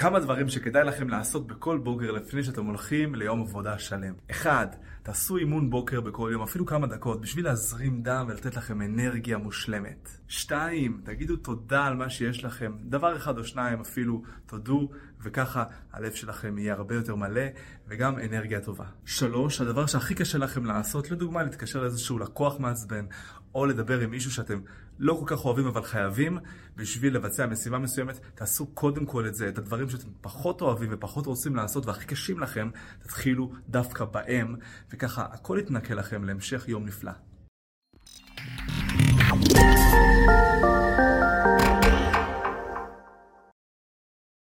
כמה דברים שכדאי לכם לעשות בכל בוקר לפני שאתם הולכים ליום עבודה שלם. אחד, תעשו אימון בוקר בכל יום, אפילו כמה דקות, בשביל להזרים דם ולתת לכם אנרגיה מושלמת. שתיים, תגידו תודה על מה שיש לכם. דבר אחד או שניים אפילו, תודו, וככה הלב שלכם יהיה הרבה יותר מלא, וגם אנרגיה טובה. שלוש, הדבר שהכי קשה לכם לעשות, לדוגמה להתקשר לאיזשהו לקוח מעצבן, או לדבר עם מישהו שאתם לא כל כך אוהבים אבל חייבים, בשביל לבצע משימה מסוימת, תעשו קודם כל את זה, את הדברים שאתם פחות אוהבים ופחות רוצים לעשות והכי קשים לכם, תתחילו דווקא בהם, וככה הכל יתנקה לכם להמשך יום נפלא.